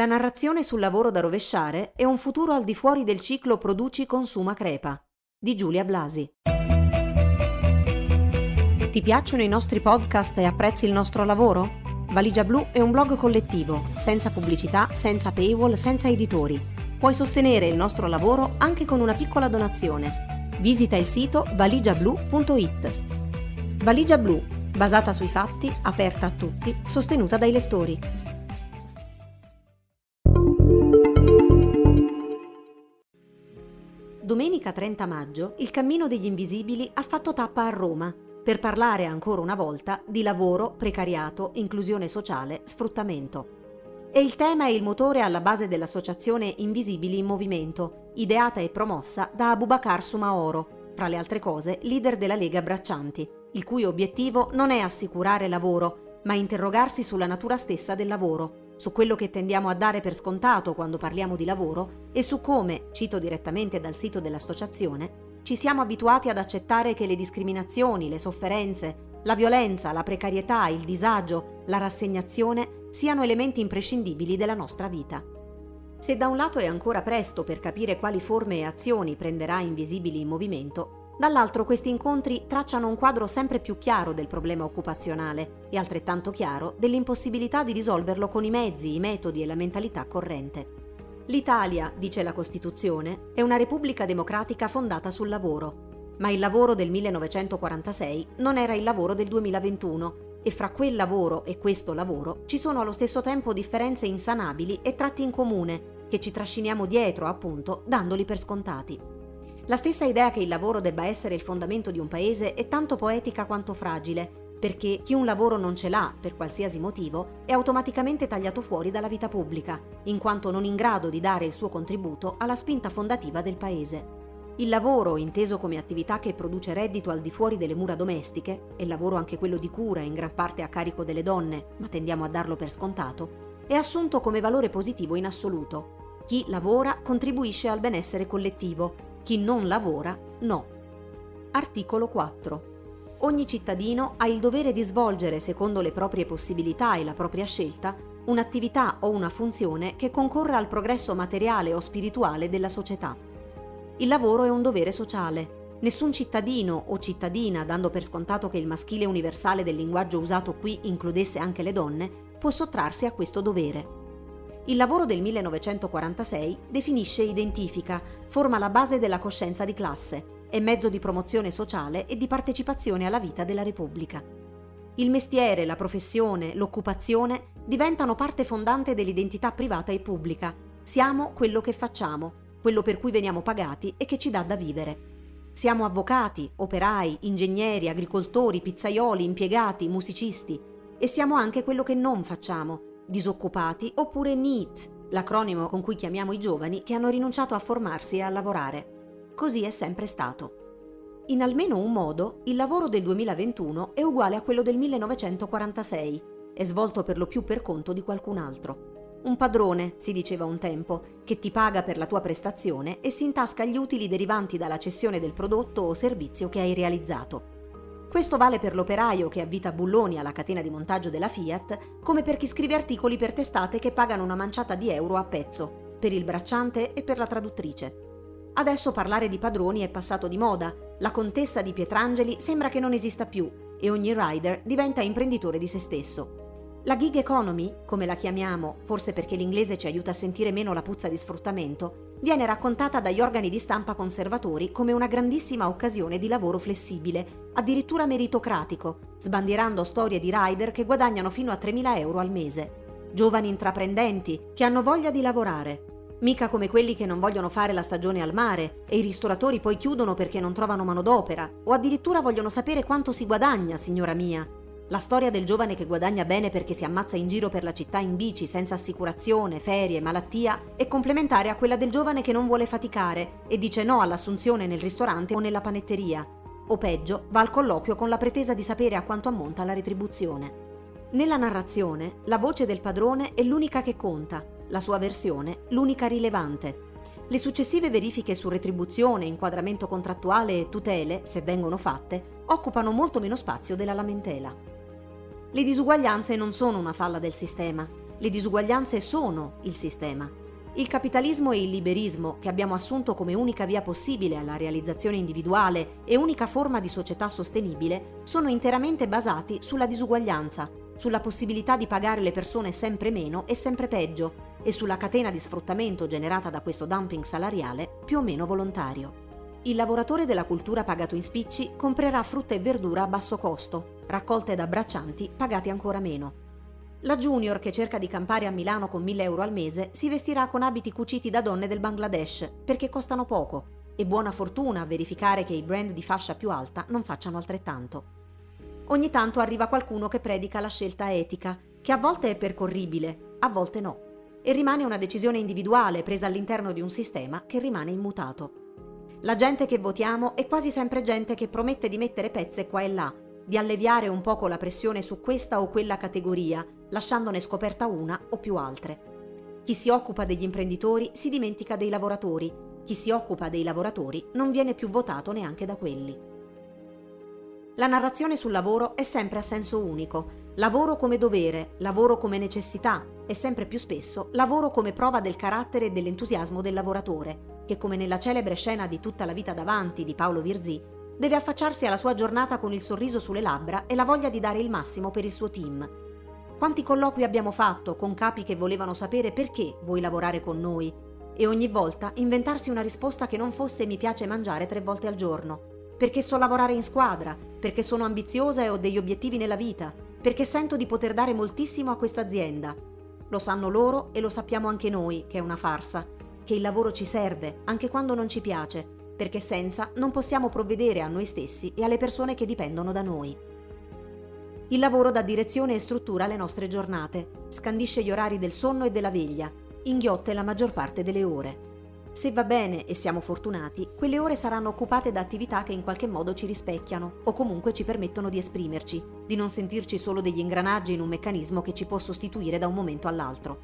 La narrazione sul lavoro da rovesciare è un futuro al di fuori del ciclo produci consuma crepa di Giulia Blasi. Ti piacciono i nostri podcast e apprezzi il nostro lavoro? Valigia Blu è un blog collettivo, senza pubblicità, senza paywall, senza editori. Puoi sostenere il nostro lavoro anche con una piccola donazione. Visita il sito valigiablu.it. Valigia Blu, basata sui fatti, aperta a tutti, sostenuta dai lettori. Domenica 30 maggio il Cammino degli Invisibili ha fatto tappa a Roma per parlare ancora una volta di lavoro, precariato, inclusione sociale, sfruttamento. E il tema è il motore alla base dell'associazione Invisibili in Movimento, ideata e promossa da Abubakar Sumaoro, tra le altre cose leader della Lega Braccianti, il cui obiettivo non è assicurare lavoro, ma interrogarsi sulla natura stessa del lavoro, su quello che tendiamo a dare per scontato quando parliamo di lavoro e su come, cito direttamente dal sito dell'associazione, ci siamo abituati ad accettare che le discriminazioni, le sofferenze, la violenza, la precarietà, il disagio, la rassegnazione siano elementi imprescindibili della nostra vita. Se da un lato è ancora presto per capire quali forme e azioni prenderà Invisibili in movimento, dall'altro questi incontri tracciano un quadro sempre più chiaro del problema occupazionale e altrettanto chiaro dell'impossibilità di risolverlo con i mezzi, i metodi e la mentalità corrente. L'Italia, dice la Costituzione, è una repubblica democratica fondata sul lavoro, ma il lavoro del 1946 non era il lavoro del 2021 e fra quel lavoro e questo lavoro ci sono allo stesso tempo differenze insanabili e tratti in comune che ci trasciniamo dietro, appunto, dandoli per scontati. La stessa idea che il lavoro debba essere il fondamento di un paese è tanto poetica quanto fragile perché chi un lavoro non ce l'ha, per qualsiasi motivo, è automaticamente tagliato fuori dalla vita pubblica, in quanto non in grado di dare il suo contributo alla spinta fondativa del paese. Il lavoro, inteso come attività che produce reddito al di fuori delle mura domestiche, e lavoro anche quello di cura in gran parte a carico delle donne, ma tendiamo a darlo per scontato, è assunto come valore positivo in assoluto. Chi lavora contribuisce al benessere collettivo, chi non lavora no. Articolo 4 ogni cittadino ha il dovere di svolgere, secondo le proprie possibilità e la propria scelta, un'attività o una funzione che concorra al progresso materiale o spirituale della società. Il lavoro è un dovere sociale. Nessun cittadino o cittadina, dando per scontato che il maschile universale del linguaggio usato qui includesse anche le donne, può sottrarsi a questo dovere. Il lavoro del 1946 definisce e identifica, forma la base della coscienza di classe, è mezzo di promozione sociale e di partecipazione alla vita della Repubblica. Il mestiere, la professione, l'occupazione diventano parte fondante dell'identità privata e pubblica. Siamo quello che facciamo, quello per cui veniamo pagati e che ci dà da vivere. Siamo avvocati, operai, ingegneri, agricoltori, pizzaioli, impiegati, musicisti e siamo anche quello che non facciamo, disoccupati oppure NEET, l'acronimo con cui chiamiamo i giovani che hanno rinunciato a formarsi e a lavorare. Così è sempre stato. In almeno un modo, il lavoro del 2021 è uguale a quello del 1946, è svolto per lo più per conto di qualcun altro. Un padrone, si diceva un tempo, che ti paga per la tua prestazione e si intasca gli utili derivanti dalla cessione del prodotto o servizio che hai realizzato. Questo vale per l'operaio che avvita bulloni alla catena di montaggio della Fiat, come per chi scrive articoli per testate che pagano una manciata di euro a pezzo, per il bracciante e per la traduttrice. Adesso parlare di padroni è passato di moda, la contessa di Pietrangeli sembra che non esista più e ogni rider diventa imprenditore di se stesso. La gig economy, come la chiamiamo, forse perché l'inglese ci aiuta a sentire meno la puzza di sfruttamento, viene raccontata dagli organi di stampa conservatori come una grandissima occasione di lavoro flessibile, addirittura meritocratico, sbandierando storie di rider che guadagnano fino a 3.000 euro al mese. Giovani intraprendenti che hanno voglia di lavorare, Mica come quelli che non vogliono fare la stagione al mare e i ristoratori poi chiudono perché non trovano manodopera, o addirittura vogliono sapere quanto si guadagna, signora mia. La storia del giovane che guadagna bene perché si ammazza in giro per la città in bici senza assicurazione, ferie, malattia è complementare a quella del giovane che non vuole faticare e dice no all'assunzione nel ristorante o nella panetteria. O peggio, va al colloquio con la pretesa di sapere a quanto ammonta la retribuzione. Nella narrazione, la voce del padrone è l'unica che conta, la sua versione l'unica rilevante. Le successive verifiche su retribuzione, inquadramento contrattuale e tutele, se vengono fatte, occupano molto meno spazio della lamentela. Le disuguaglianze non sono una falla del sistema. Le disuguaglianze sono il sistema. Il capitalismo e il liberismo, che abbiamo assunto come unica via possibile alla realizzazione individuale e unica forma di società sostenibile, sono interamente basati sulla disuguaglianza, sulla possibilità di pagare le persone sempre meno e sempre peggio e sulla catena di sfruttamento generata da questo dumping salariale più o meno volontario. Il lavoratore della cultura pagato in spicci comprerà frutta e verdura a basso costo, raccolte da braccianti pagati ancora meno. La junior che cerca di campare a Milano con 1000 euro al mese si vestirà con abiti cuciti da donne del Bangladesh perché costano poco e buona fortuna a verificare che i brand di fascia più alta non facciano altrettanto. Ogni tanto arriva qualcuno che predica la scelta etica, che a volte è percorribile, a volte no, e rimane una decisione individuale presa all'interno di un sistema che rimane immutato. La gente che votiamo è quasi sempre gente che promette di mettere pezze qua e là, di alleviare un poco la pressione su questa o quella categoria, lasciandone scoperta una o più altre. Chi si occupa degli imprenditori si dimentica dei lavoratori, chi si occupa dei lavoratori non viene più votato neanche da quelli. La narrazione sul lavoro è sempre a senso unico, lavoro come dovere, lavoro come necessità e sempre più spesso lavoro come prova del carattere e dell'entusiasmo del lavoratore, che come nella celebre scena di Tutta la vita davanti di Paolo Virzì, deve affacciarsi alla sua giornata con il sorriso sulle labbra e la voglia di dare il massimo per il suo team, quanti colloqui abbiamo fatto con capi che volevano sapere perché vuoi lavorare con noi? E ogni volta inventarsi una risposta che non fosse mi piace mangiare tre volte al giorno, perché so lavorare in squadra, perché sono ambiziosa e ho degli obiettivi nella vita, perché sento di poter dare moltissimo a questa azienda. Lo sanno loro e lo sappiamo anche noi, che è una farsa, che il lavoro ci serve, anche quando non ci piace, perché senza non possiamo provvedere a noi stessi e alle persone che dipendono da noi. Il lavoro dà direzione e struttura alle nostre giornate, scandisce gli orari del sonno e della veglia, inghiotte la maggior parte delle ore. Se va bene e siamo fortunati, quelle ore saranno occupate da attività che in qualche modo ci rispecchiano o comunque ci permettono di esprimerci, di non sentirci solo degli ingranaggi in un meccanismo che ci può sostituire da un momento all'altro.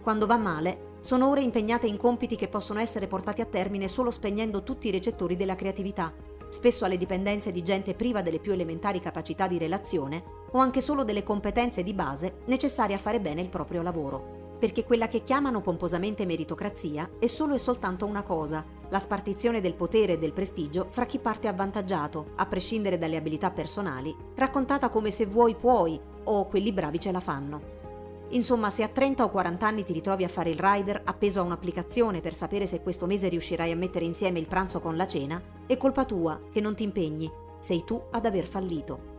Quando va male, sono ore impegnate in compiti che possono essere portati a termine solo spegnendo tutti i recettori della creatività, spesso alle dipendenze di gente priva delle più elementari capacità di relazione o anche solo delle competenze di base necessarie a fare bene il proprio lavoro. Perché quella che chiamano pomposamente meritocrazia è solo e soltanto una cosa, la spartizione del potere e del prestigio fra chi parte avvantaggiato, a prescindere dalle abilità personali, raccontata come se vuoi puoi o quelli bravi ce la fanno. Insomma, se a 30 o 40 anni ti ritrovi a fare il rider appeso a un'applicazione per sapere se questo mese riuscirai a mettere insieme il pranzo con la cena, è colpa tua che non ti impegni, sei tu ad aver fallito.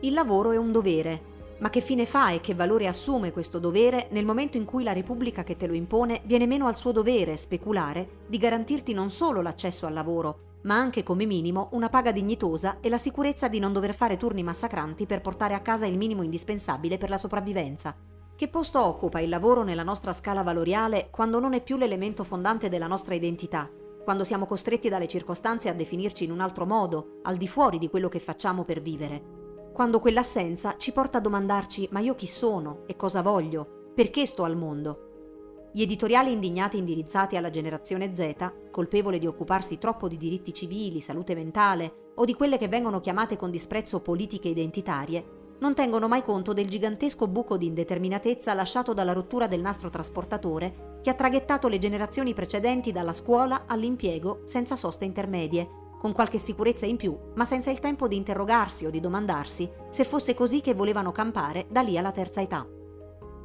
Il lavoro è un dovere, ma che fine fa e che valore assume questo dovere nel momento in cui la Repubblica che te lo impone viene meno al suo dovere, speculare, di garantirti non solo l'accesso al lavoro, ma anche come minimo una paga dignitosa e la sicurezza di non dover fare turni massacranti per portare a casa il minimo indispensabile per la sopravvivenza. Che posto occupa il lavoro nella nostra scala valoriale quando non è più l'elemento fondante della nostra identità? Quando siamo costretti dalle circostanze a definirci in un altro modo, al di fuori di quello che facciamo per vivere? Quando quell'assenza ci porta a domandarci ma io chi sono e cosa voglio? Perché sto al mondo? Gli editoriali indignati indirizzati alla generazione Z, colpevole di occuparsi troppo di diritti civili, salute mentale o di quelle che vengono chiamate con disprezzo politiche identitarie, non tengono mai conto del gigantesco buco di indeterminatezza lasciato dalla rottura del nastro trasportatore che ha traghettato le generazioni precedenti dalla scuola all'impiego senza soste intermedie, con qualche sicurezza in più, ma senza il tempo di interrogarsi o di domandarsi se fosse così che volevano campare da lì alla terza età.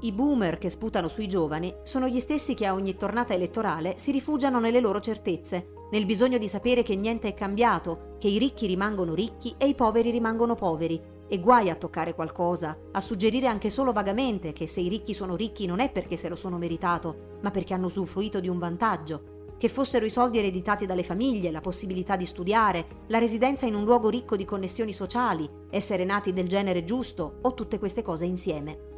I boomer che sputano sui giovani sono gli stessi che a ogni tornata elettorale si rifugiano nelle loro certezze, nel bisogno di sapere che niente è cambiato, che i ricchi rimangono ricchi e i poveri rimangono poveri, e guai a toccare qualcosa, a suggerire anche solo vagamente che se i ricchi sono ricchi non è perché se lo sono meritato, ma perché hanno usufruito di un vantaggio, che fossero i soldi ereditati dalle famiglie, la possibilità di studiare, la residenza in un luogo ricco di connessioni sociali, essere nati del genere giusto o tutte queste cose insieme.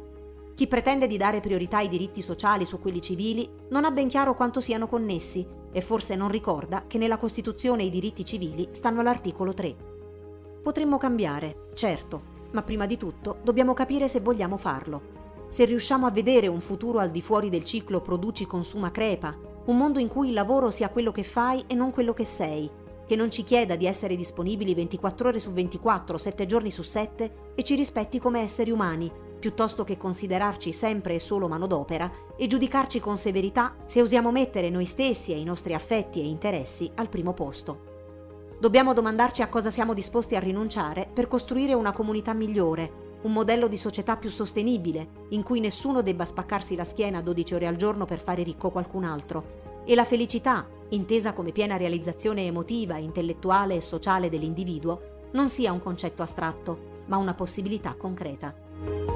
Chi pretende di dare priorità ai diritti sociali su quelli civili non ha ben chiaro quanto siano connessi e forse non ricorda che nella Costituzione i diritti civili stanno all'articolo 3. Potremmo cambiare, certo, ma prima di tutto dobbiamo capire se vogliamo farlo. Se riusciamo a vedere un futuro al di fuori del ciclo produci-consuma crepa, un mondo in cui il lavoro sia quello che fai e non quello che sei, che non ci chieda di essere disponibili 24 ore su 24, 7 giorni su 7 e ci rispetti come esseri umani, piuttosto che considerarci sempre e solo manodopera e giudicarci con severità se osiamo mettere noi stessi e i nostri affetti e interessi al primo posto. Dobbiamo domandarci a cosa siamo disposti a rinunciare per costruire una comunità migliore, un modello di società più sostenibile, in cui nessuno debba spaccarsi la schiena 12 ore al giorno per fare ricco qualcun altro. E la felicità, intesa come piena realizzazione emotiva, intellettuale e sociale dell'individuo, non sia un concetto astratto, ma una possibilità concreta.